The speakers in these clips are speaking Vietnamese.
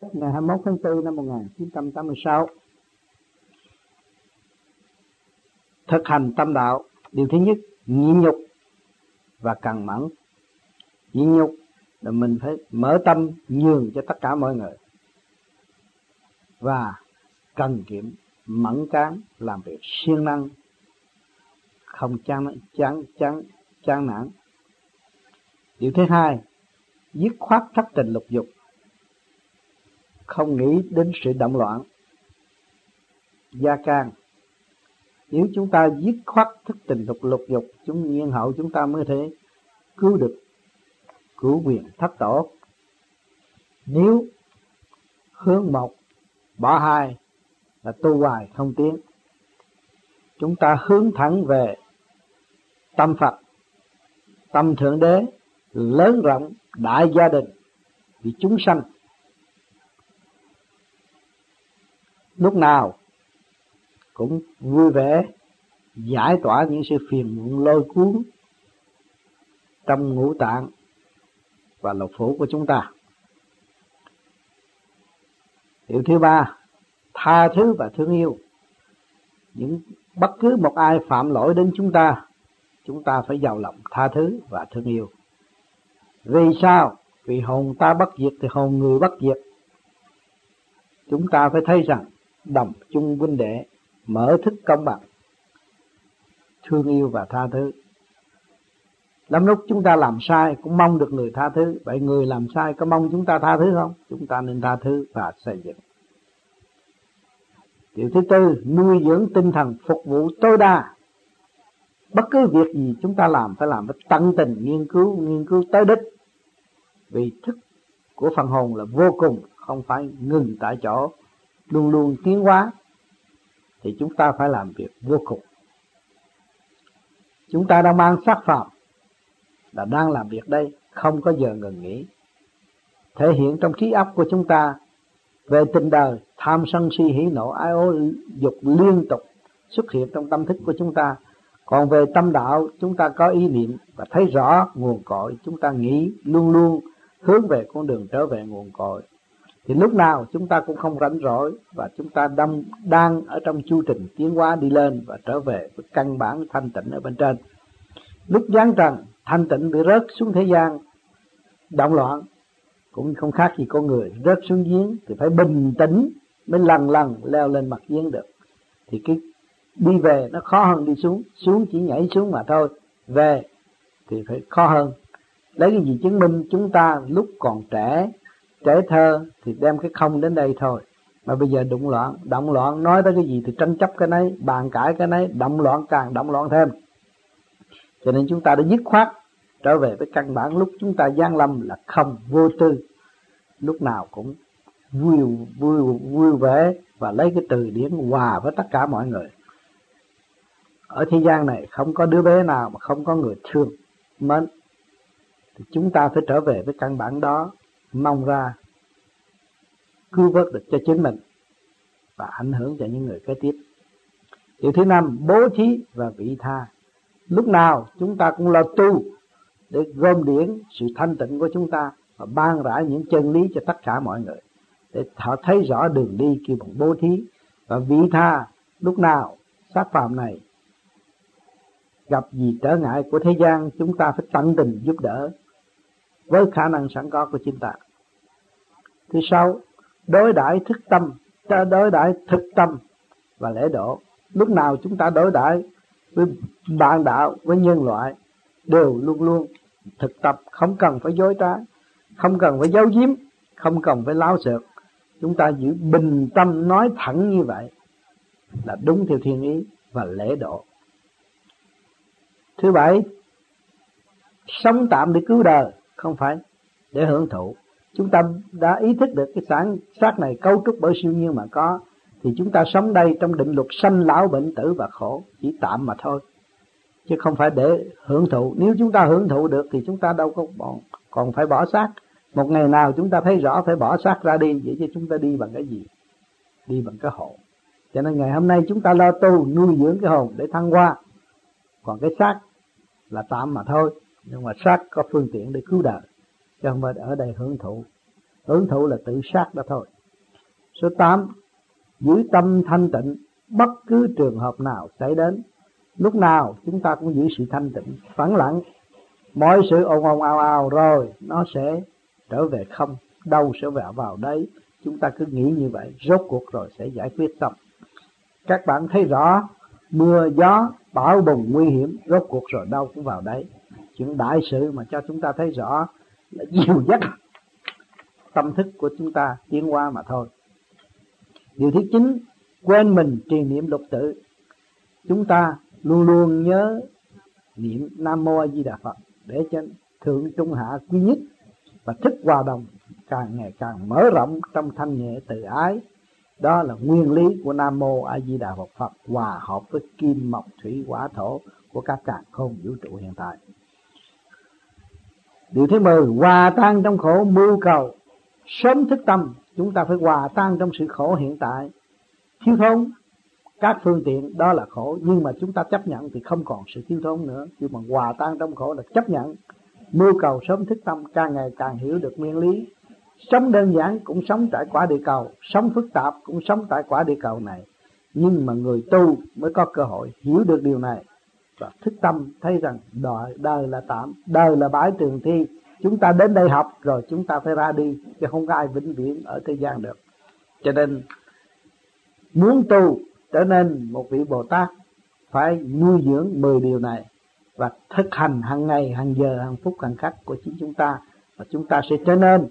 ngày 21 tháng 4 năm 1986 thực hành tâm đạo, điều thứ nhất nhịn nhục và cần mẫn. Nhịn nhục là mình phải mở tâm nhường cho tất cả mọi người và cần kiệm mẫn cán làm việc siêng năng, không chán chán chán chán nản. Điều thứ hai, dứt khoát thất tình lục dục không nghĩ đến sự động loạn. Gia can, nếu chúng ta dứt khoát thức tình dục lục dục, chúng nhiên hậu chúng ta mới thể cứu được, cứu quyền thất tổ. Nếu hướng một, bỏ hai là tu hoài không tiến, chúng ta hướng thẳng về tâm Phật, tâm thượng đế, lớn rộng đại gia đình vì chúng sanh. Lúc nào cũng vui vẻ giải tỏa những sự phiền muộn lôi cuốn trong ngũ tạng và lục phủ của chúng ta. Điều thứ ba, tha thứ và thương yêu. Những bất cứ một ai phạm lỗi đến chúng ta chúng ta phải giàu lòng tha thứ và thương yêu. Vì sao? Vì hồn ta bất diệt thì hồn người bất diệt. Chúng ta phải thấy rằng đồng chung huynh đệ, mở thức công bằng, thương yêu và tha thứ. Lắm lúc chúng ta làm sai cũng mong được người tha thứ. Vậy người làm sai có mong chúng ta tha thứ không? Chúng ta nên tha thứ và xây dựng. Điều thứ tư, nuôi dưỡng tinh thần phục vụ tối đa. Bất cứ việc gì chúng ta làm phải làm với tận tình nghiên cứu nghiên cứu tới đích. Vì thức của phần hồn là vô cùng, không phải ngừng tại chỗ luôn luôn tiến hóa, thì chúng ta phải làm việc vô cùng. Chúng ta đang mang sắc phạm là đang làm việc đây, không có giờ ngừng nghỉ. Thể hiện trong trí óc của chúng ta về tình đời, tham sân si hỉ nộ, ái ố dục liên tục xuất hiện trong tâm thức của chúng ta. Còn về tâm đạo, chúng ta có ý niệm và thấy rõ nguồn cội, chúng ta nghĩ luôn luôn hướng về con đường trở về nguồn cội thì lúc nào chúng ta cũng không rảnh rỗi và chúng ta đang đang ở trong chu trình tiến hóa đi lên và trở về với căn bản thanh tịnh ở bên trên. Lúc giáng trần, thanh tịnh bị rớt xuống thế gian, động loạn, cũng không khác gì con người. Rớt xuống giếng thì phải bình tĩnh mới lần lần leo lên mặt giếng được. Thì cái đi về nó khó hơn đi xuống xuống chỉ nhảy xuống mà thôi. Về thì phải khó hơn. Lấy cái gì chứng minh chúng ta lúc còn trẻ trẻ thơ thì đem cái không đến đây thôi. Mà bây giờ đụng loạn, động loạn, nói tới cái gì thì tranh chấp cái nấy, bàn cãi cái nấy, động loạn càng động loạn thêm. Cho nên chúng ta đã dứt khoát trở về với căn bản lúc chúng ta gian lâm là không vô tư. Lúc nào cũng vui vui vui vẻ và lấy cái từ điển hòa với tất cả mọi người. Ở thế gian này không có đứa bé nào mà không có người thương mến. Thì chúng ta phải trở về với căn bản đó mong ra cứu vớt được cho chính mình và ảnh hưởng cho những người kế tiếp. Điều thứ năm, bố thí và vị tha. Lúc nào chúng ta cũng lo tu để gom điển sự thanh tịnh của chúng ta và ban rãi những chân lý cho tất cả mọi người, để họ thấy rõ đường đi kêu bằng bố thí và vị tha lúc nào sát phạm này. Gặp gì trở ngại của thế gian, chúng ta phải tận tình giúp đỡ với khả năng sẵn có của chính ta. Thứ sáu, đối đãi thức tâm đối đãi thực tâm và lễ độ. Lúc nào chúng ta đối đãi với bạn đạo, với nhân loại, đều luôn luôn thực tập, không cần phải dối trá, không cần phải giấu giếm, không cần phải láo xược. Chúng ta giữ bình tâm nói thẳng như vậy là đúng theo thiên ý và lễ độ. Thứ bảy, sống tạm để cứu đời không phải để hưởng thụ. Chúng ta đã ý thức được cái sản xác này cấu trúc bởi siêu nhiên mà có, thì chúng ta sống đây trong định luật sanh lão bệnh tử và khổ, chỉ tạm mà thôi. Chứ không phải để hưởng thụ. Nếu chúng ta hưởng thụ được thì chúng ta đâu có bọn còn phải bỏ xác. Một ngày nào chúng ta thấy rõ phải bỏ xác ra đi, vậy chứ chúng ta đi bằng cái gì? Đi bằng cái hồn. Cho nên ngày hôm nay chúng ta lo tu, nuôi dưỡng cái hồn để thăng hoa. Còn cái xác là tạm mà thôi nhưng mà xác có phương tiện để cứu đời, chứ không phải ở đây hưởng thụ. Hưởng thụ là tự sát đó thôi. Số 8 giữ tâm thanh tịnh, bất cứ trường hợp nào xảy đến, lúc nào chúng ta cũng giữ sự thanh tịnh, phẳng lặng. Mọi sự ồn ồn ào ào rồi, nó sẽ trở về không, đâu sẽ vào vào đấy. Chúng ta cứ nghĩ như vậy, rốt cuộc rồi sẽ giải quyết xong. Các bạn thấy rõ, mưa, gió, bão bùng nguy hiểm, rốt cuộc rồi đâu cũng vào đấy chuyện đại sự mà cho chúng ta thấy rõ là nhiều nhất. Tâm thức của chúng ta tiến qua mà thôi. Điều thứ chín, quên mình trì niệm lục tự chúng ta luôn luôn nhớ niệm nam mô a di đà phật để cho thượng trung hạ quy nhất và thức hòa đồng càng ngày càng mở rộng trong thanh nhẹ từ ái. Đó là nguyên lý của nam mô a di đà phật phật hòa hợp với kim mộc thủy hỏa thổ của các càng không vũ trụ hiện tại điều thứ mười, hòa tan trong khổ mưu cầu. Sớm thức tâm, chúng ta phải hòa tan trong sự khổ hiện tại. Thiếu thốn, các phương tiện đó là khổ, nhưng mà chúng ta chấp nhận thì không còn sự thiếu thốn nữa. Nhưng mà hòa tan trong khổ là chấp nhận. Mưu cầu sớm thức tâm, càng ngày càng hiểu được nguyên lý. Sống đơn giản cũng sống tại quả địa cầu, sống phức tạp cũng sống tại quả địa cầu này. Nhưng mà người tu mới có cơ hội hiểu được điều này và thức tâm thấy rằng đời, đời là tạm đời là bãi trường thi. Chúng ta đến đây học rồi chúng ta phải ra đi chứ không có ai vĩnh viễn ở thế gian được. Cho nên muốn tu trở nên một vị bồ tát phải nuôi dưỡng 10 điều này và thực hành hàng ngày hàng giờ hàng phút hàng khắc của chính chúng ta. Và chúng ta sẽ trở nên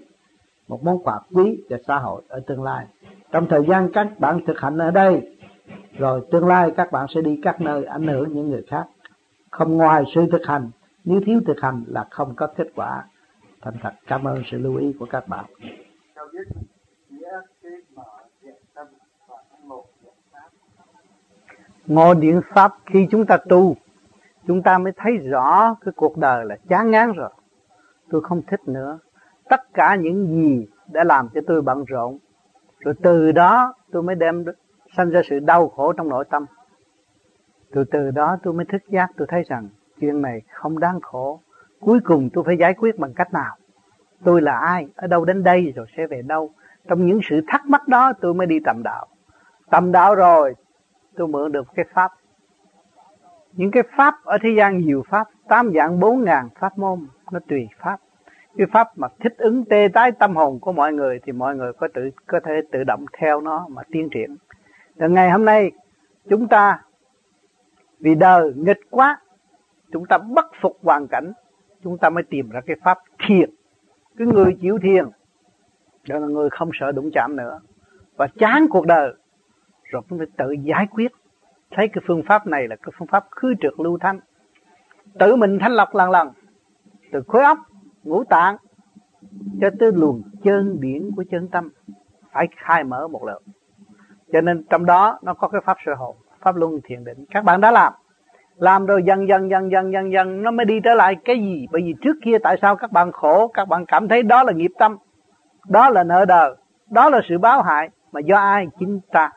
một món quà quý cho xã hội ở tương lai. Trong thời gian các bạn thực hành ở đây rồi tương lai các bạn sẽ đi các nơi ảnh hưởng những người khác không ngoài sự thực hành nếu thiếu thực hành là không có kết quả. Thành thật cảm ơn sự lưu ý của các bạn. Ngộ điện pháp khi chúng ta tu chúng ta mới thấy rõ cái cuộc đời là chán ngán rồi. Tôi không thích nữa. Tất cả những gì đã làm cho tôi bận rộn rồi từ đó tôi mới đem sanh ra sự đau khổ trong nội tâm từ từ đó tôi mới thức giác, tôi thấy rằng chuyện này không đáng khổ. Cuối cùng tôi phải giải quyết bằng cách nào? Tôi là ai? Ở đâu đến đây rồi sẽ về đâu? Trong những sự thắc mắc đó tôi mới đi tầm đạo. Tầm đạo rồi, tôi mượn được cái pháp. Những cái pháp ở thế gian nhiều pháp, tám dạng bốn ngàn pháp môn, nó tùy pháp. Cái pháp mà thích ứng tê tái tâm hồn của mọi người thì mọi người có tự, có thể tự động theo nó mà tiến triển. Rồi ngày hôm nay, chúng ta vì đời nghịch quá, chúng ta bất phục hoàn cảnh, chúng ta mới tìm ra cái pháp thiền. Cái người chịu thiền đó là người không sợ đụng chạm nữa. Và chán cuộc đời rồi chúng ta tự giải quyết. Thấy cái phương pháp này là cái phương pháp khứ trượt lưu thanh. Tự mình thanh lọc lần lần từ khối óc ngũ tạng cho tới luồng chân điển của chân tâm phải khai mở một lượt cho nên trong đó nó có cái pháp sơ hồn pháp luân thiền định. Các bạn đã làm. Làm rồi dần dần dần dần dần dần nó mới đi trở lại cái gì? Bởi vì trước kia tại sao các bạn khổ? Các bạn cảm thấy đó là nghiệp tâm. Đó là nợ đời đó là sự báo hại. Mà do ai? Chính ta.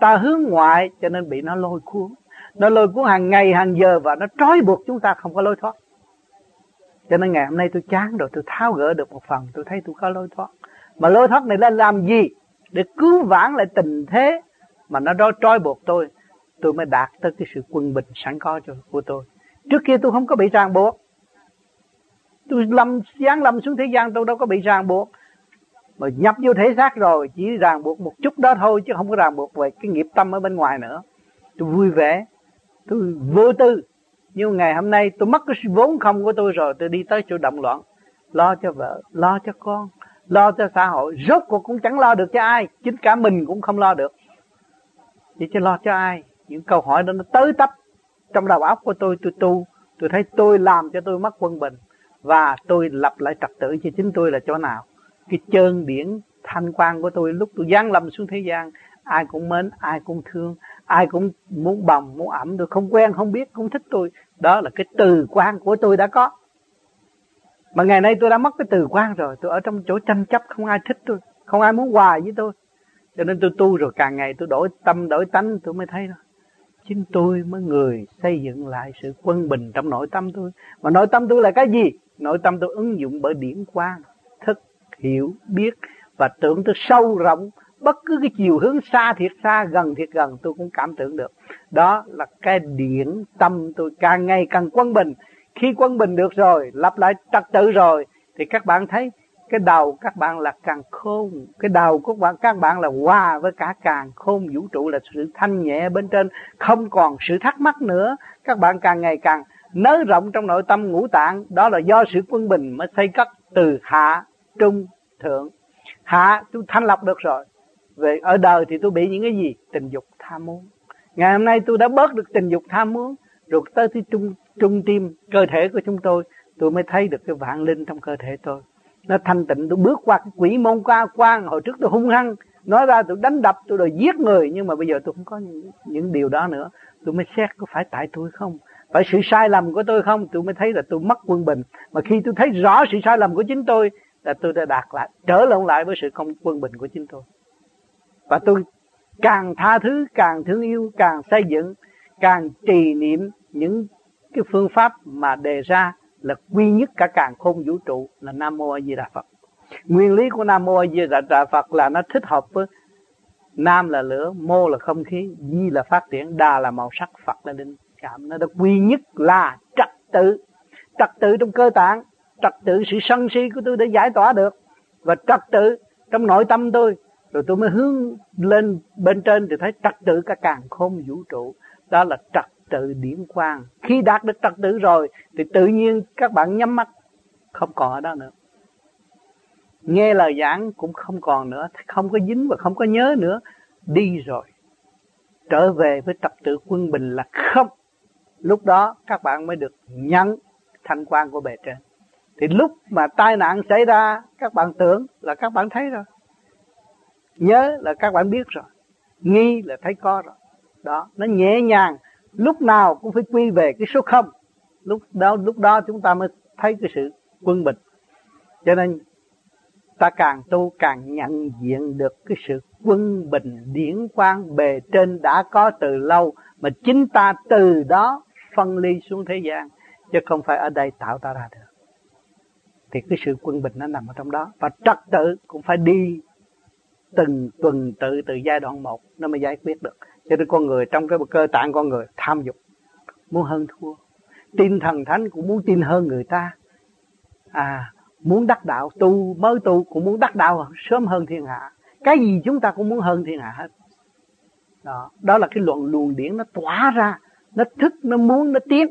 Ta hướng ngoại cho nên bị nó lôi cuốn. Nó lôi cuốn hàng ngày, hàng giờ và nó trói buộc chúng ta không có lối thoát. Cho nên ngày hôm nay tôi chán rồi, tôi tháo gỡ được một phần, tôi thấy tôi có lối thoát. Mà lối thoát này là làm gì? Để cứu vãn lại tình thế mà nó đó trói buộc tôi tôi mới đạt tới cái sự quân bình sẵn có cho của tôi. Trước kia tôi không có bị ràng buộc. Tôi lâm giáng lâm xuống thế gian tôi đâu có bị ràng buộc. Mà nhập vô thể xác rồi, chỉ ràng buộc một chút đó thôi chứ không có ràng buộc về cái nghiệp tâm ở bên ngoài nữa. Tôi vui vẻ, tôi vô tư. Nhưng ngày hôm nay tôi mất cái vốn không của tôi rồi, tôi đi tới chỗ động loạn. Lo cho vợ, lo cho con, lo cho xã hội. Rốt cuộc cũng chẳng lo được cho ai, chính cả mình cũng không lo được. Vậy chứ lo cho ai? Những câu hỏi đó nó tới tấp trong đầu óc của tôi tôi tu. Tôi thấy tôi làm cho tôi mất quân bình và tôi lập lại trật tự cho chính tôi là chỗ nào. Cái chân điển thanh quan của tôi lúc tôi giáng lâm xuống thế gian, ai cũng mến, ai cũng thương, ai cũng muốn bồng muốn ẩm. Tôi không quen, không biết, không thích tôi. Đó là cái từ quan của tôi đã có. Mà ngày nay tôi đã mất cái từ quan rồi. Tôi ở trong chỗ tranh chấp, không ai thích tôi, không ai muốn hòa với tôi. Cho nên tôi tu rồi càng ngày tôi đổi tâm, đổi tánh, tôi mới thấy đó chính tôi mới người xây dựng lại sự quân bình trong nội tâm tôi. Mà nội tâm tôi là cái gì? Nội tâm tôi ứng dụng bởi điển quang, thức, hiểu, biết và tưởng tôi sâu rộng. Bất cứ cái chiều hướng xa thiệt xa, gần thiệt gần, tôi cũng cảm tưởng được. Đó là cái điển tâm tôi càng ngày càng quân bình. Khi quân bình được rồi, lặp lại trật tự rồi, thì các bạn thấy cái đầu các bạn là càng khôn. Cái đầu của các bạn các bạn là hòa với cả càng khôn. Vũ trụ là sự thanh nhẹ bên trên, không còn sự thắc mắc nữa. Các bạn càng ngày càng nới rộng trong nội tâm ngũ tạng. Đó là do sự quân bình mới xây cất từ hạ, trung, thượng. Hạ, tôi thanh lọc được rồi. Về, ở đời thì tôi bị những cái gì? Tình dục, tham muốn. Ngày hôm nay tôi đã bớt được tình dục, tham muốn rồi tới cái trung trung tim, cơ thể của chúng tôi tôi mới thấy được cái vạn linh trong cơ thể tôi nó thanh tịnh tôi bước qua cái quỷ môn ca quan hồi trước tôi hung hăng. Nói ra tôi đánh đập tôi đòi giết người. Nhưng mà bây giờ tôi không có những, những điều đó nữa. Tôi mới xét có phải tại tôi không? Phải sự sai lầm của tôi không? Tôi mới thấy là tôi mất quân bình. Mà khi tôi thấy rõ sự sai lầm của chính tôi là tôi đã đạt lại trở lộn lại với sự không quân bình của chính tôi. Và tôi càng tha thứ càng thương yêu càng xây dựng càng trì niệm những cái phương pháp mà đề ra là quy nhất cả càng khôn vũ trụ là nam mô a di đà phật. Nguyên lý của nam mô a di đà phật là nó thích hợp với nam là lửa, mô là không khí, di là phát triển, đà là màu sắc, phật là linh cảm. Nó đã quy nhất là trật tự. Trật tự trong cơ tạng, trật tự sự sân si của tôi để giải tỏa được. Và trật tự trong nội tâm tôi, rồi tôi mới hướng lên bên trên thì thấy trật tự cả càng khôn vũ trụ. Đó là trật tự điển quang. Khi đạt được trật tự rồi, thì tự nhiên các bạn nhắm mắt, không còn ở đó nữa. Nghe lời giảng cũng không còn nữa, không có dính và không có nhớ nữa. Đi rồi. Trở về với trật tự quân bình là không. Lúc đó các bạn mới được nhận thanh quan của bề trên. Thì lúc mà tai nạn xảy ra, các bạn tưởng là các bạn thấy rồi. Nhớ là các bạn biết rồi. Nghi là thấy có rồi. Đó, nó nhẹ nhàng lúc nào cũng phải quy về cái số không. Lúc đó lúc đó chúng ta mới thấy cái sự quân bình. Cho nên, ta càng tu càng nhận diện được cái sự quân bình điển quang bề trên đã có từ lâu, mà chính ta từ đó phân ly xuống thế gian, chứ không phải ở đây tạo ta ra được. Thì cái sự quân bình nó nằm ở trong đó, và trật tự cũng phải đi từng tuần tự, từ giai đoạn một nó mới giải quyết được cho nên con người trong cái cơ tạng con người tham dục, muốn hơn thua. Tin thần thánh cũng muốn tin hơn người ta. À muốn đắc đạo, tu, mới tu cũng muốn đắc đạo, sớm hơn thiên hạ. Cái gì chúng ta cũng muốn hơn thiên hạ hết. Đó đó là cái luận luồng điển nó tỏa ra, nó thức, nó muốn, nó tiến.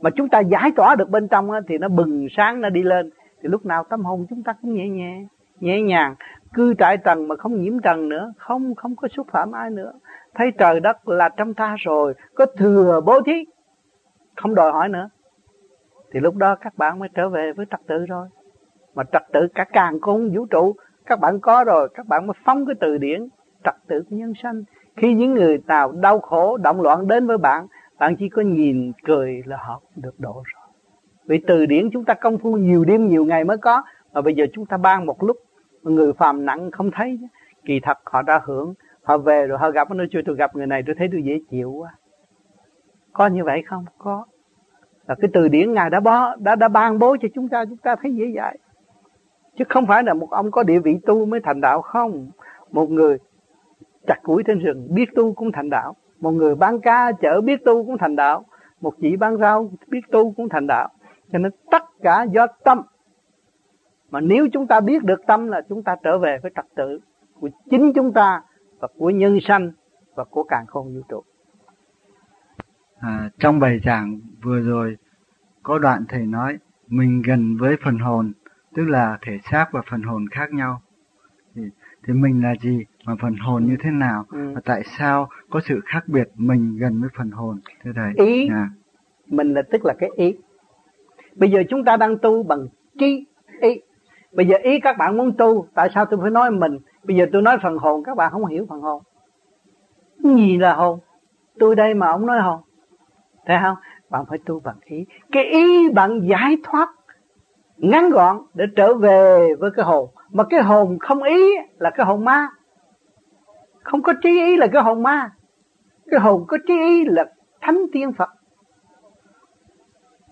Mà chúng ta giải tỏa được bên trong thì nó bừng sáng, nó đi lên. Thì lúc nào tâm hồn chúng ta cũng nhẹ nhẹ nhẹ nhàng. Cư trại trần mà không nhiễm trần nữa, không không có xúc phạm ai nữa thấy trời đất là trong ta rồi, có thừa bố thí. Không đòi hỏi nữa. Thì lúc đó các bạn mới trở về với trật tự rồi. Mà trật tự cả càng khôn vũ trụ. Các bạn có rồi, các bạn mới phóng cái từ điển trật tự của nhân sanh. Khi những người nào đau khổ, động loạn đến với bạn bạn chỉ có nhìn, cười là họ được độ rồi. Vì từ điển chúng ta công phu nhiều đêm nhiều ngày mới có, mà bây giờ chúng ta ban một lúc người phàm nặng không thấy kỳ thật họ đã hưởng họ về rồi, họ gặp nó chưa tôi gặp người này tôi thấy tôi dễ chịu quá. Có như vậy không? Có. Là cái từ điển ngài đã bó, đã đã ban bố cho chúng ta chúng ta thấy dễ dãi. Chứ không phải là một ông có địa vị tu mới thành đạo không? Một người chặt củi trên rừng biết tu cũng thành đạo. Một người bán cá chở biết tu cũng thành đạo. Một chị bán rau biết tu cũng thành đạo. Cho nên tất cả do tâm. Mà nếu chúng ta biết được tâm là chúng ta trở về với trật tự của chính chúng ta và của nhân sanh và của càng không vũ trụ. À, trong bài giảng vừa rồi có đoạn thầy nói mình gần với phần hồn tức là thể xác và phần hồn khác nhau. Thì, thì mình là gì mà phần hồn như thế nào ừ. và tại sao có sự khác biệt mình gần với phần hồn thưa thầy? Ý à. mình là tức là cái ý. Bây giờ chúng ta đang tu bằng trí ý bây giờ ý các bạn muốn tu, tại sao tôi phải nói mình? Bây giờ tôi nói phần hồn, các bạn không hiểu phần hồn. Gì là hồn? Tôi đây mà ông nói hồn. Thấy không? Bạn phải tu bằng ý. Cái ý bạn giải thoát ngắn gọn để trở về với cái hồn. Mà cái hồn không ý là cái hồn ma. Không có trí ý là cái hồn ma. Cái hồn có trí ý là thánh tiên phật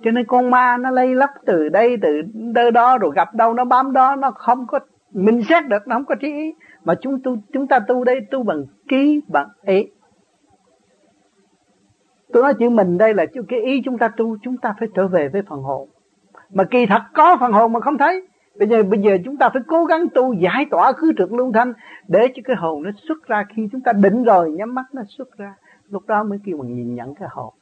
cho nên con ma nó lây lấp từ đây, từ nơi đó rồi gặp đâu, nó bám đó, nó không có, mình xét được, nó không có trí ý. Mà chúng tu, chúng ta tu đây, tu bằng trí, bằng ý. Tôi nói chữ mình đây là chữ cái ý chúng ta tu, chúng ta phải trở về với phần hồn. Mà kỳ thật có phần hồn mà không thấy. Bây giờ bây giờ chúng ta phải cố gắng tu, giải tỏa khứ trực luân thanh để cho cái hồn nó xuất ra. Khi chúng ta định rồi, nhắm mắt nó xuất ra, lúc đó mới kêu bằng nhìn nhận cái hồn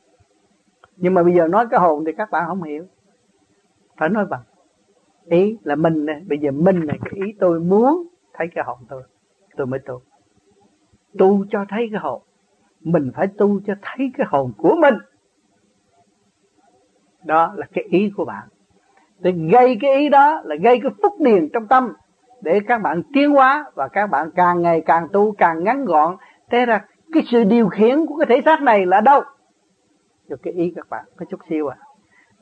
nhưng mà bây giờ nói cái hồn thì các bạn không hiểu. Phải nói bằng. Ý là mình này bây giờ mình này cái ý tôi muốn thấy cái hồn tôi tôi mới tu. Tu cho thấy cái hồn. Mình phải tu cho thấy cái hồn của mình. Đó là cái ý của bạn. Để gây cái ý đó là gây cái phúc điền trong tâm để các bạn tiến hóa và các bạn càng ngày càng tu càng ngắn gọn. Thế ra cái sự điều khiển của cái thể xác này là đâu? Cho cái ý các bạn, có chút xíu à.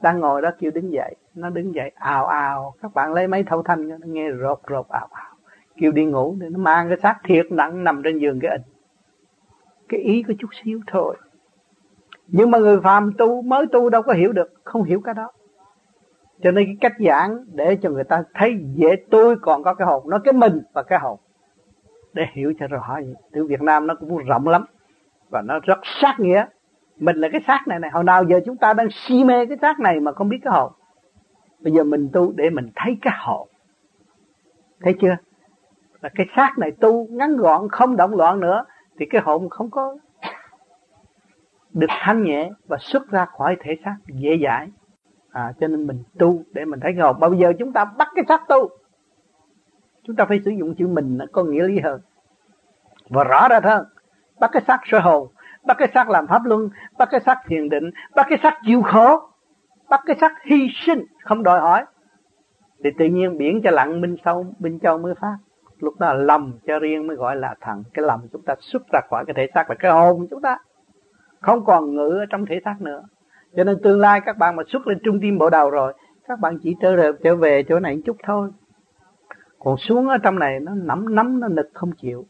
Đang ngồi đó kêu đứng dậy, nó đứng dậy, ào ào. Các bạn lấy máy thâu thanh nó nghe rột rột ào ào. Kêu đi ngủ để nó mang cái xác thiệt nặng nằm trên giường cái ịnh cái ý có chút xíu thôi. Nhưng mà người phàm tu, mới tu đâu có hiểu được, không hiểu cái đó. Cho nên cái cách giảng để cho người ta thấy dễ tôi còn có cái hồn, nó cái mình và cái hồn. Để hiểu cho rõ vậy. Từ Việt Nam nó cũng rộng lắm và nó rất sát nghĩa mình là cái xác này này. Hồi nào giờ chúng ta đang si mê cái xác này mà không biết cái hồn. Bây giờ mình tu để mình thấy cái hồn. Thấy chưa? Là cái xác này tu ngắn gọn không động loạn nữa thì cái hồn không có được thanh nhẹ và xuất ra khỏi thể xác dễ dãi. À, cho nên mình tu để mình thấy cái hồn. Bây giờ chúng ta bắt cái xác tu. Chúng ta phải sử dụng chữ mình nó có nghĩa lý hơn. Và rõ ra hơn. Bắt cái xác sở hồn bắt cái xác làm pháp luân bắt cái xác thiền định bắt cái xác chịu khổ bắt cái xác hy sinh, không đòi hỏi. Thì tự nhiên biển cho lặng minh sâu minh châu mới phát. Lúc đó lầm cho riêng mới gọi là thần cái lầm chúng ta xuất ra khỏi cái thể xác là cái hồn chúng ta. Không còn ngự ở trong thể xác nữa. Cho nên tương lai các bạn mà xuất lên trung tim bộ đầu rồi, các bạn chỉ trở về trở về chỗ này một chút thôi. Còn xuống ở trong này, nó nắm nắm, nó nực không chịu.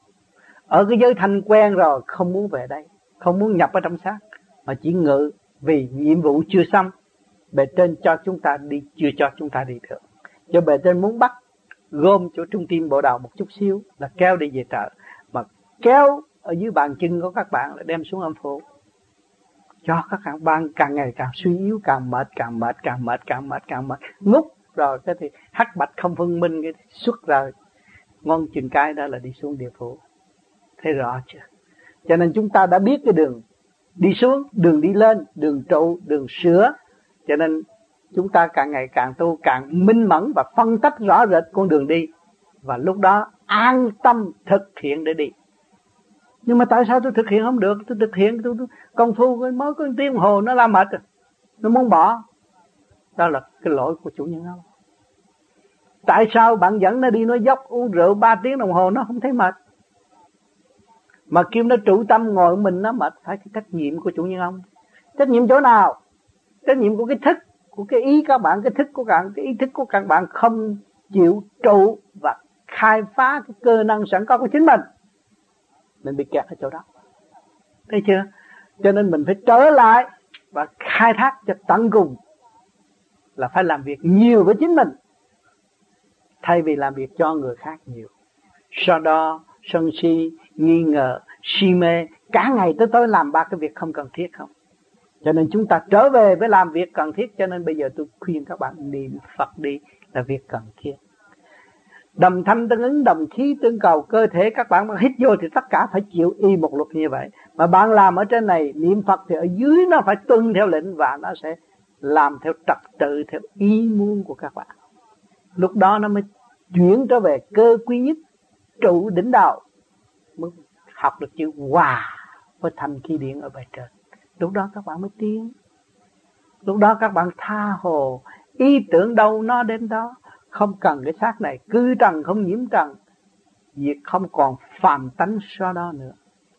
Ở cái giới thanh quen rồi, không muốn về đây không muốn nhập ở trong xác, mà chỉ ngự vì nhiệm vụ chưa xong. Bề trên cho chúng ta đi, chưa cho chúng ta đi được. Cho bề trên muốn bắt, gom chỗ trung tim bộ đầu một chút xíu là kéo đi về trợ mà kéo ở dưới bàn chân của các bạn là đem xuống âm phủ. Cho các bạn càng ngày càng suy yếu, càng mệt càng mệt càng mệt càng mệt càng mệt. Ngút rồi cái thì hắc bạch không phân minh cái xuất ra. Ngon chừng cái đó là đi xuống địa phủ. Thấy rõ chưa? Cho nên chúng ta đã biết cái đường đi xuống đường đi lên đường trụ đường sửa. Cho nên chúng ta càng ngày càng tu càng minh mẫn và phân tách rõ rệt con đường đi. Và lúc đó an tâm thực hiện để đi. Nhưng mà tại sao tôi thực hiện không được? Tôi thực hiện tôi, tôi công phu mới có tiếng hồ nó la mệt nó muốn bỏ. Đó là cái lỗi của chủ nhân ông. Tại sao bạn dẫn nó đi nó dốc uống rượu ba tiếng đồng hồ nó không thấy mệt? Mà kêu nó trụ tâm ngồi mình nó mệt phải cái trách nhiệm của chủ nhân ông. Trách nhiệm chỗ nào? Trách nhiệm của cái thức, của cái ý các bạn, cái thức của các bạn, cái ý thức của các bạn không chịu trụ và khai phá cái cơ năng sẵn có của chính mình. Mình bị kẹt ở chỗ đó. Thấy chưa? Cho nên mình phải trở lại và khai thác cho tận cùng là phải làm việc nhiều với chính mình, thay vì làm việc cho người khác nhiều. Sau đó, sân si nghi ngờ si mê cả ngày tới tối làm ba cái việc không cần thiết không cho nên chúng ta trở về với làm việc cần thiết cho nên bây giờ tôi khuyên các bạn niệm Phật đi là việc cần thiết Đồng thanh tương ứng, đồng khí tương cầu cơ thể các bạn mà hít vô thì tất cả phải chịu y một luật như vậy. Mà bạn làm ở trên này niệm Phật thì ở dưới nó phải tuân theo lệnh và nó sẽ làm theo trật tự, theo ý muốn của các bạn. Lúc đó nó mới chuyển trở về cơ quý nhất, trụ đỉnh đạo. Mới học được chữ hòa với thành khí điện ở bài trên. Lúc đó các bạn mới tiến. Lúc đó các bạn tha hồ, ý tưởng đâu nó đến đó. Không cần cái xác này cư trần không nhiễm trần. Việc không còn phàm tánh so đó nữa.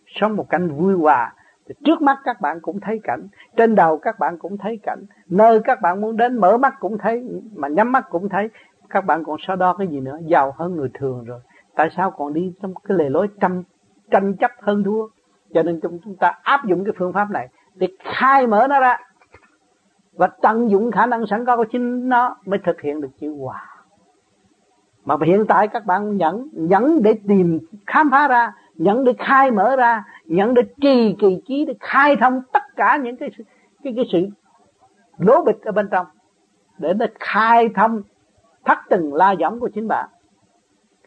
Sống một cảnh vui hòa. Thì trước mắt các bạn cũng thấy cảnh trên đầu các bạn cũng thấy cảnh nơi các bạn muốn đến mở mắt cũng thấy mà nhắm mắt cũng thấy. Các bạn còn so đo cái gì nữa? Giàu hơn người thường rồi tại sao còn đi trong cái lề lối tranh tranh chấp hơn thua? Cho nên chúng ta áp dụng cái phương pháp này để khai mở nó ra và tận dụng khả năng sẵn có của chính nó mới thực hiện được chữ hòa. Mà hiện tại các bạn nhẫn nhẫn để tìm, khám phá ra, nhẫn để khai mở ra, nhẫn để trì kỳ trí để khai thông tất cả những cái cái cái sự lố bịch ở bên trong để nó khai thông thắt từng la giọng của chính bạn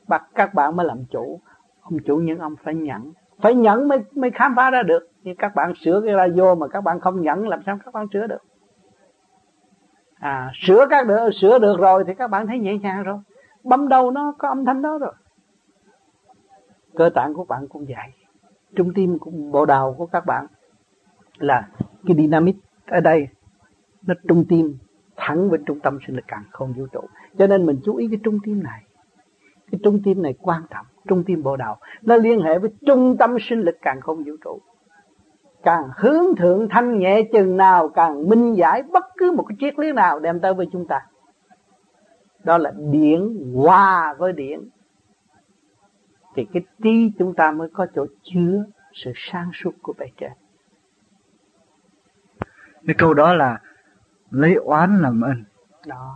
bắt các bạn mới làm chủ. Ông chủ những ông phải nhận phải nhận mới mới khám phá ra được. Như các bạn sửa cái radio mà các bạn không nhận làm sao các bạn sửa được? À sửa các được, sửa được rồi thì các bạn thấy nhẹ nhàng rồi. Bấm đầu nó có âm thanh đó rồi. Cơ tạng của bạn cũng vậy. Trung tim của bộ đầu của các bạn là cái dynamic ở đây. Nó trung tim, thẳng với trung tâm sinh lực càng không vũ trụ. Cho nên mình chú ý cái trung tim này cái trung tim này quan trọng, trung tim bộ đầu nó liên hệ với trung tâm sinh lực càng không vũ trụ. Càng hướng thượng thanh nhẹ chừng nào, càng minh giải bất cứ một cái triết lý nào đem tới với chúng ta. Đó là điển hòa với điển. Thì cái trí chúng ta mới có chỗ chứa sự sáng suốt của bề trên. Cái câu đó là, lấy oán làm ân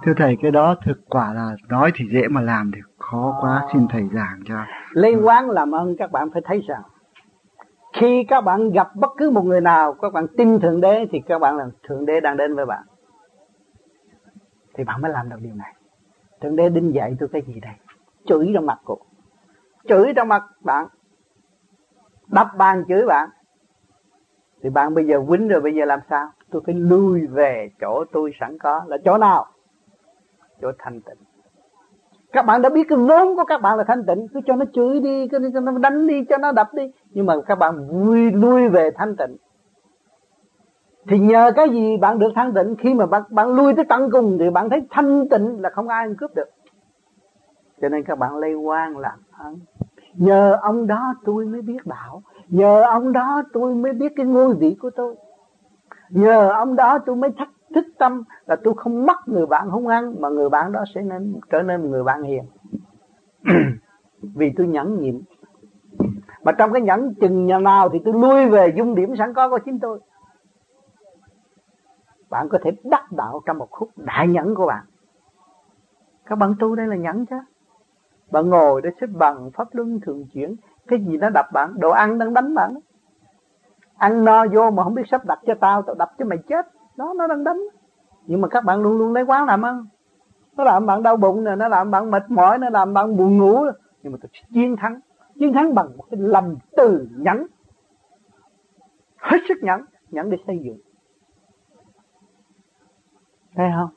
thưa thầy cái đó thực quả là nói thì dễ mà làm thì khó đó. quá xin thầy giảng cho. Lấy oán làm ân các bạn phải thấy rằng khi các bạn gặp bất cứ một người nào các bạn tin thượng đế thì các bạn là thượng đế đang đến với bạn. Thì bạn mới làm được điều này. Thượng đế đinh dạy tôi cái gì đây? Chửi trong mặt cô chửi trong mặt bạn. Đập bàn chửi bạn. Thì bạn bây giờ quýnh rồi bây giờ làm sao? Tôi phải lui về chỗ tôi sẵn có. Là chỗ nào chỗ thanh tịnh. Các bạn đã biết cái vốn của các bạn là thanh tịnh, cứ cho nó chửi đi, cứ cho nó đánh đi, cho nó đập đi. Nhưng mà các bạn vui, lui về thanh tịnh. Thì nhờ cái gì bạn được thanh tịnh? Khi mà bạn bạn lui tới tận cùng thì bạn thấy thanh tịnh là không ai cướp được. Cho nên các bạn lây quan làm ơn. Nhờ ông đó tôi mới biết đạo. Nhờ ông đó tôi mới biết cái ngôi vị của tôi. Nhờ ông đó tôi mới thắc thích tâm là tôi không mất người bạn hung ăn, mà người bạn đó sẽ nên trở nên một người bạn hiền. Vì tôi nhẫn nhịn. Mà trong cái nhẫn chừng nhà nào thì tôi lui về dung điểm sẵn có của chính tôi. Bạn có thể đắc đạo trong một khúc đại nhẫn của bạn. Các bạn tu đây là nhẫn chứ. Bạn ngồi để xếp bằng, pháp luân thường chuyển. Cái gì nó đập bạn? Đồ ăn đang đánh bạn. Ăn no vô mà không biết sắp đặt cho tao tao đập cho mày chết đó, nó đang đánh. Nhưng mà các bạn luôn luôn lấy quán làm ăn. Nó làm bạn đau bụng nè, nó làm bạn mệt mỏi, nó làm bạn buồn ngủ. Nhưng mà tôi chiến thắng. Chiến thắng bằng một cái lầm từ nhẫn hết sức nhẫn nhẫn để xây dựng. Thấy không?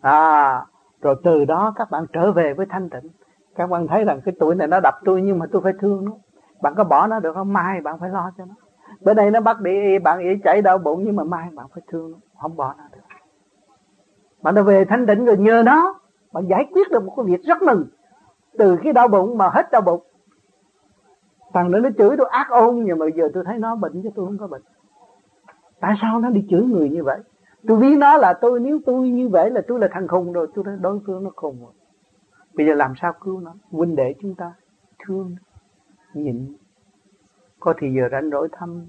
À rồi từ đó các bạn trở về với thanh tịnh. Các bạn thấy rằng cái tuổi này nó đập tôi nhưng mà tôi phải thương nó. Bạn có bỏ nó được không? Mai bạn phải lo cho nó bữa nay nó bắt đi bạn ý chạy đau bụng, nhưng mà mai bạn phải thương nó. Không bỏ nó được. Bạn đã về thanh định rồi, nhờ nó bạn giải quyết được một cái việc rất mừng. Từ cái đau bụng mà hết đau bụng. Thằng nữa nó chửi tôi ác ôn, nhưng mà giờ tôi thấy nó bệnh chứ tôi không có bệnh. Tại sao nó đi chửi người như vậy? Tôi biết nó là tôi, nếu tôi như vậy là tôi là thằng khùng rồi. Tôi đối phương nó khùng rồi. Bây giờ làm sao cứu nó? Huynh đệ chúng ta thương nhịn có thì giờ rảnh rỗi thăm.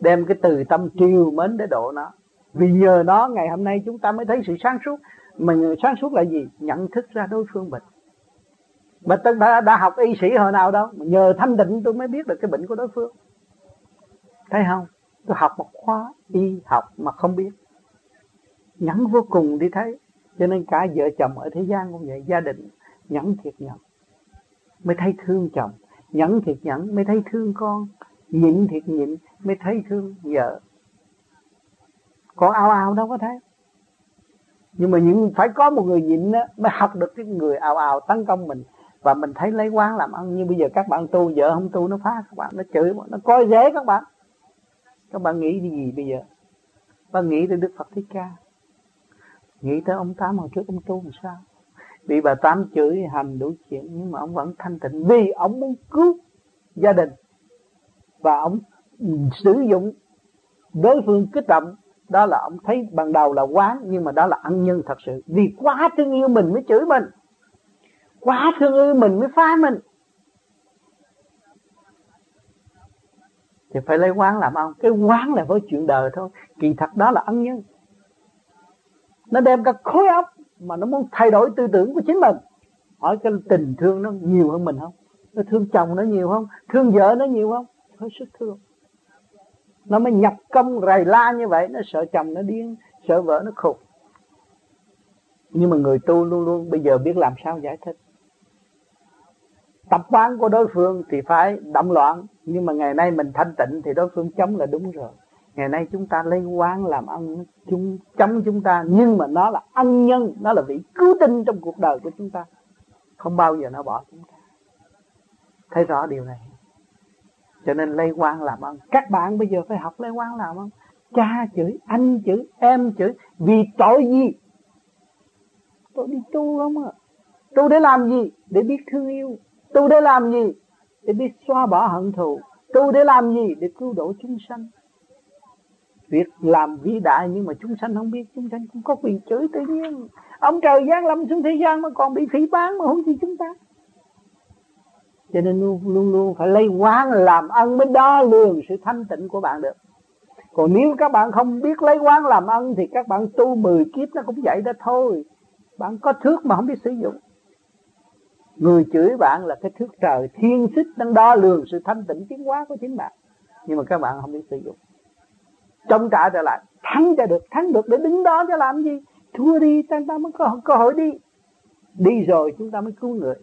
Đem cái từ tâm triều mến để độ nó. Vì nhờ nó ngày hôm nay chúng ta mới thấy sự sáng suốt. Mình sáng suốt là gì? Nhận thức ra đối phương bệnh mà tôi đã, đã học y sĩ hồi nào đâu mà nhờ thanh định tôi mới biết được cái bệnh của đối phương. Thấy không? Tôi học một khóa y học mà không biết. Nhẫn vô cùng đi thấy. Cho nên cả vợ chồng ở thế gian cũng vậy gia đình nhẫn thiệt nhẫn mới thấy thương chồng nhẫn thiệt nhẫn mới thấy thương con. Nhịn thiệt nhịn mới thấy thương vợ. Còn ao ao đâu có thấy. Nhưng mà những phải có một người nhịn đó, mới học được cái người ào ào tấn công mình. Và mình thấy lấy quán làm ăn. Như bây giờ các bạn tu vợ không tu nó phá các bạn nó chửi nó coi dễ các bạn. Các bạn nghĩ đi gì bây giờ? Bạn nghĩ tới đức phật thích ca. Nghĩ tới ông tám hồi trước ông tu làm sao? Bị bà tám chửi hành đủ chuyện, nhưng mà ông vẫn thanh tịnh vì ông muốn cứu gia đình. Và ông sử dụng đối phương kích động. Đó là ông thấy ban đầu là quán, nhưng mà đó là ân nhân thật sự. Vì quá thương yêu mình mới chửi mình. Quá thương yêu mình mới phá mình. Thì phải lấy quán làm ông. Cái quán là với chuyện đời thôi. Kỳ thật đó là ân nhân. Nó đem cả khối óc mà nó muốn thay đổi tư tưởng của chính mình. Hỏi cái tình thương nó nhiều hơn mình không? Nó thương chồng nó nhiều không? Thương vợ nó nhiều không? Hết sức thương. Nó mới nhập công rầy la như vậy, nó sợ chồng nó điên, sợ vợ nó khùng. Nhưng mà người tu luôn luôn, bây giờ biết làm sao giải thích. Tập quán của đối phương thì phải động loạn, nhưng mà ngày nay mình thanh tịnh thì đối phương chống là đúng rồi ngày nay chúng ta lấy quán làm ân chúng chống chúng ta, nhưng mà nó là ân nhân, nó là vị cứu tinh trong cuộc đời của chúng ta. Không bao giờ nó bỏ chúng ta. Thấy rõ điều này. Cho nên lấy quan làm ơn các bạn bây giờ phải học lấy quan làm ơn cha chửi, anh chửi, em chửi, vì tội gì? Tôi đi tu không à tu để làm gì? Để biết thương yêu. Tu để làm gì? Để biết xóa bỏ hận thù. Tu để làm gì? Để cứu độ chúng sanh việc làm vĩ đại nhưng mà chúng sanh không biết chúng sanh cũng có quyền chửi tự nhiên. Ông trời giáng lâm xuống thế gian mà còn bị phỉ bán mà không gì chúng ta. Cho nên luôn luôn, luôn phải lấy quán làm ân mới đo lường sự thanh tịnh của bạn được. Còn nếu các bạn không biết lấy quán làm ân thì các bạn tu 10 kiếp nó cũng vậy đó thôi. Bạn có thước mà không biết sử dụng. Người chửi bạn là cái thước trời thiên xích đang đo lường sự thanh tịnh tiến hóa của chính bạn. Nhưng mà các bạn không biết sử dụng chống trả trở lại. Thắng cho được, thắng được để đứng đó cho làm gì? Thua đi chúng ta mới có cơ hội đi. Đi rồi chúng ta mới cứu người.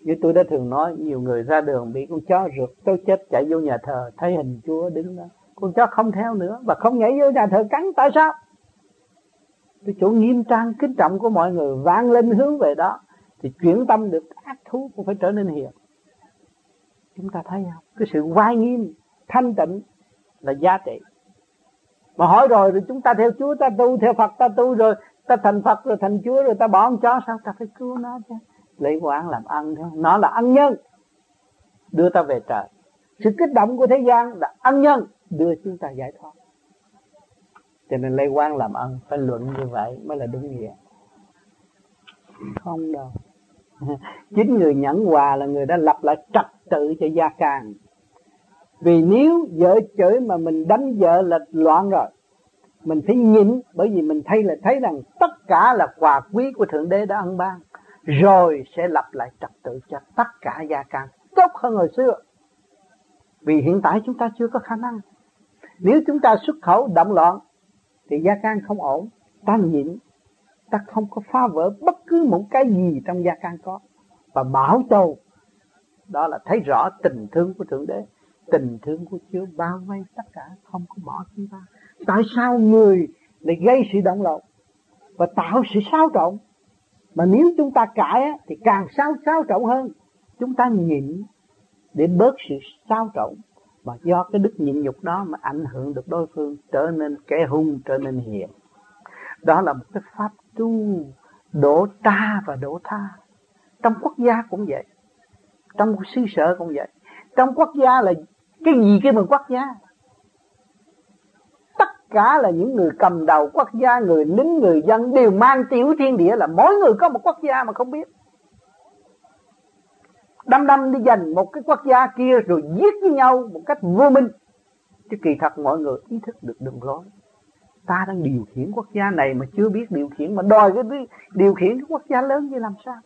Như tôi đã thường nói, nhiều người ra đường bị con chó rượt, tôi chết chạy vô nhà thờ, thấy hình chúa đứng đó. Con chó không theo nữa và không nhảy vô nhà thờ cắn, tại sao? Cái chỗ nghiêm trang, kính trọng của mọi người vang lên hướng về đó, thì chuyển tâm được, ác thú cũng phải trở nên hiền. Chúng ta thấy không? Cái sự vai nghiêm, thanh tịnh là giá trị mà hỏi rồi thì chúng ta theo Chúa, ta tu theo Phật, ta tu rồi, ta thành Phật rồi, thành Chúa rồi, ta bỏ con chó, sao ta phải cứu nó chứ? Lấy quán làm ăn thôi. Nó là ăn nhân. Đưa ta về trời. Sự kích động của thế gian là ăn nhân. Đưa chúng ta giải thoát. Cho nên lấy quán làm ăn, phải luận như vậy mới là đúng nghĩa. Không đâu. Chính người nhẫn hòa là người đã lập lại trật tự cho gia càng vì nếu vợ chửi mà mình đánh vợ là loạn rồi, mình phải nhịn, bởi vì mình thấy là, thấy rằng tất cả là quà quý của thượng đế đã ân ban, rồi sẽ lập lại trật tự cho tất cả gia càng tốt hơn hồi xưa. Vì hiện tại chúng ta chưa có khả năng. Nếu chúng ta xuất khẩu động loạn, thì gia can không ổn, ta nhịn. Ta không có phá vỡ bất cứ một cái gì trong gia can có. Và bảo tồn, đó là thấy rõ tình thương của thượng đế tình thương của Chúa bao vây tất cả, không có bỏ chúng ta. Tại sao người lại gây sự động loạn và tạo sự xáo trộn? Mà nếu chúng ta cãi thì càng xáo xáo trộn hơn. Chúng ta nhịn để bớt sự xáo trộn. Và do cái đức nhịn nhục đó mà ảnh hưởng được đối phương trở nên kẻ hung, trở nên hiền. Đó là một cái pháp tu đổ ta và đổ tha. Trong quốc gia cũng vậy. Trong xứ sở cũng vậy. Trong quốc gia là cái gì cái mà quốc gia tất cả là những người cầm đầu quốc gia người lính, người dân đều mang tiểu thiên địa là mỗi người có một quốc gia mà không biết. Đâm đâm đi giành một cái quốc gia kia rồi giết với nhau một cách vô minh. Chứ kỳ thật mọi người ý thức được đường lối. Ta đang điều khiển quốc gia này mà chưa biết điều khiển, mà đòi cái điều khiển cái quốc gia lớn như làm sao?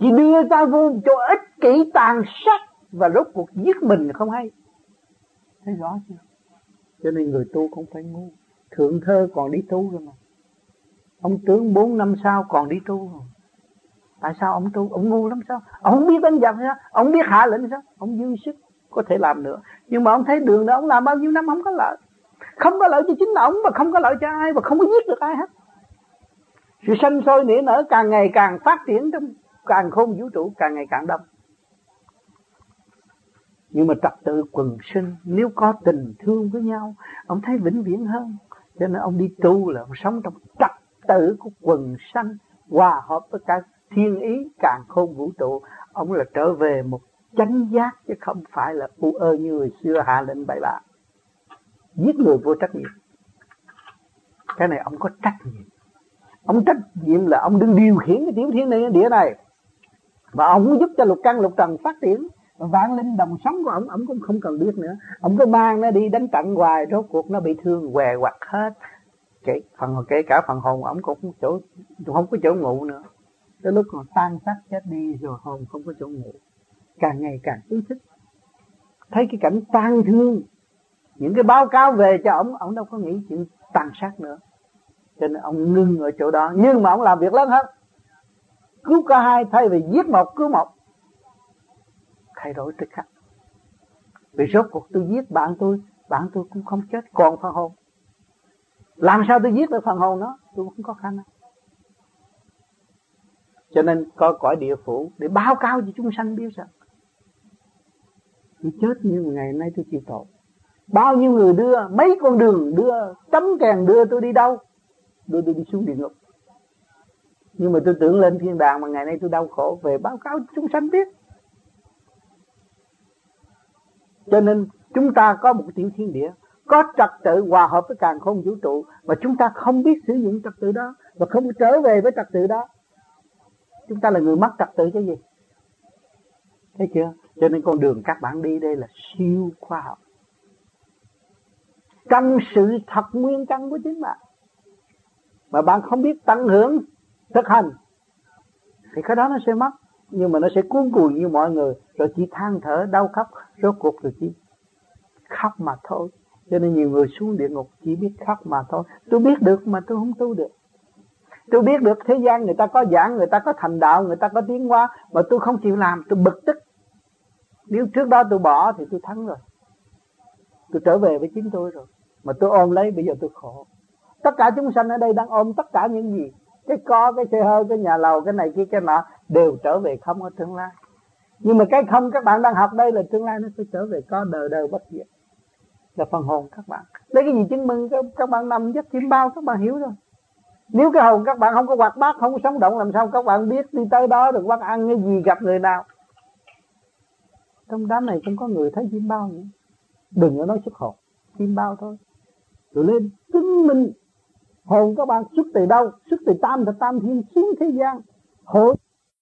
Chỉ đưa ta vô chỗ ích kỷ tàn sát và rốt cuộc giết mình không hay. Thấy rõ chưa? Cho nên người tu không phải ngu. Thượng thơ còn đi tu rồi mà. Ông tướng bốn năm sau còn đi tu rồi. Tại sao ông tu? Ông ngu lắm sao? Ông không biết đánh giặc sao? Ông biết hạ lệnh sao? Ông dư sức có thể làm nữa. Nhưng mà ông thấy đường đó, ông làm bao nhiêu năm không có lợi. Không có lợi cho chính ông và không có lợi cho ai và không có giết được ai hết. Sự sanh sôi nảy nở càng ngày càng phát triển trong càng khôn vũ trụ, càng ngày càng đông nhưng mà trật tự quần sinh, nếu có tình thương với nhau, ông thấy vĩnh viễn hơn. Cho nên ông đi tu là ông sống trong trật tự của quần sanh, hòa hợp với cả thiên ý, càng khôn vũ trụ. Ông là trở về một chánh giác, chứ không phải là u ơ, như người xưa hạ lệnh bậy bạ giết người vô trách nhiệm. Cái này ông có trách nhiệm. Ông trách nhiệm là ông đừng điều khiển cái tiểu thiên này địa này. Và ông muốn giúp cho lục căn, lục trần phát triển vạn linh đồng sống của ông ông cũng không cần biết nữa. Ông cứ mang nó đi đánh trận hoài, rốt cuộc nó bị thương què quặt hết. Kể phần, kể cả phần hồn, ông cũng chỗ, không có chỗ ngủ nữa. Tới lúc còn tan xác chết đi rồi, hồn không có chỗ ngủ. Càng ngày càng ý thức. Thấy cái cảnh tan thương. Những cái báo cáo về cho ông ông đâu có nghĩ chuyện tàn sát nữa. Cho nên ông ngưng ở chỗ đó. Nhưng mà ông làm việc lớn hơn. Cứu cả hai thay vì giết một, cứu một thay đổi tức khắc vì rốt cuộc tôi giết bạn tôi bạn tôi cũng không chết, còn phần hồn. Làm sao tôi giết được phần hồn nó tôi không có khả năng. Cho nên coi cõi địa phủ để báo cáo cho chúng sanh biết rằng, tôi chết nhưng ngày nay tôi chịu tội. Bao nhiêu người đưa mấy con đường, đưa tấm kèn đưa tôi đi đâu, đưa tôi đi xuống địa ngục. Nhưng mà tôi tưởng lên thiên đàng mà ngày nay tôi đau khổ, về báo cáo chúng sanh biết cho nên chúng ta có một tiểu thiên địa, có trật tự hòa hợp với càng không vũ trụ, mà chúng ta không biết sử dụng trật tự đó, và không trở về với trật tự đó. Chúng ta là người mất trật tự cái gì? Thấy chưa? Cho nên con đường các bạn đi đây là siêu khoa học. Căn sự thật nguyên căn của chính bạn. Mà bạn không biết tận hưởng thực hành, thì cái đó nó sẽ mất nhưng mà nó sẽ cuốn cuồng như mọi người. Rồi chỉ than thở, đau khóc, rốt cuộc rồi chỉ khóc mà thôi. Cho nên nhiều người xuống địa ngục chỉ biết khóc mà thôi. Tôi biết được mà tôi không tu được. Tôi biết được thế gian người ta có giảng, người ta có thành đạo, người ta có tiến hóa, mà tôi không chịu làm, tôi bực tức. Nếu trước đó tôi bỏ thì tôi thắng rồi. Tôi trở về với chính tôi rồi. Mà tôi ôm lấy, bây giờ tôi khổ. Tất cả chúng sanh ở đây đang ôm tất cả những gì? Cái co cái xe hơi, cái nhà lầu, cái này kia, cái nọ đều trở về không ở tương lai. Nhưng mà cái không các bạn đang học đây là tương lai nó sẽ trở về có đời đời bất diệt. Là phần hồn các bạn. Lấy cái gì chứng minh các, các bạn nằm giấc chim bao các bạn hiểu rồi. Nếu cái hồn các bạn không có hoạt bát không có sống động làm sao các bạn biết đi tới đó được bắt ăn cái gì gặp người nào? Trong đám này không có người thấy chim bao nữa. Đừng có nói xuất hồn chim bao thôi. Rồi lên chứng minh hồn các bạn xuất từ đâu? Xuất từ tam thập tam thiên xuống thế gian. Hội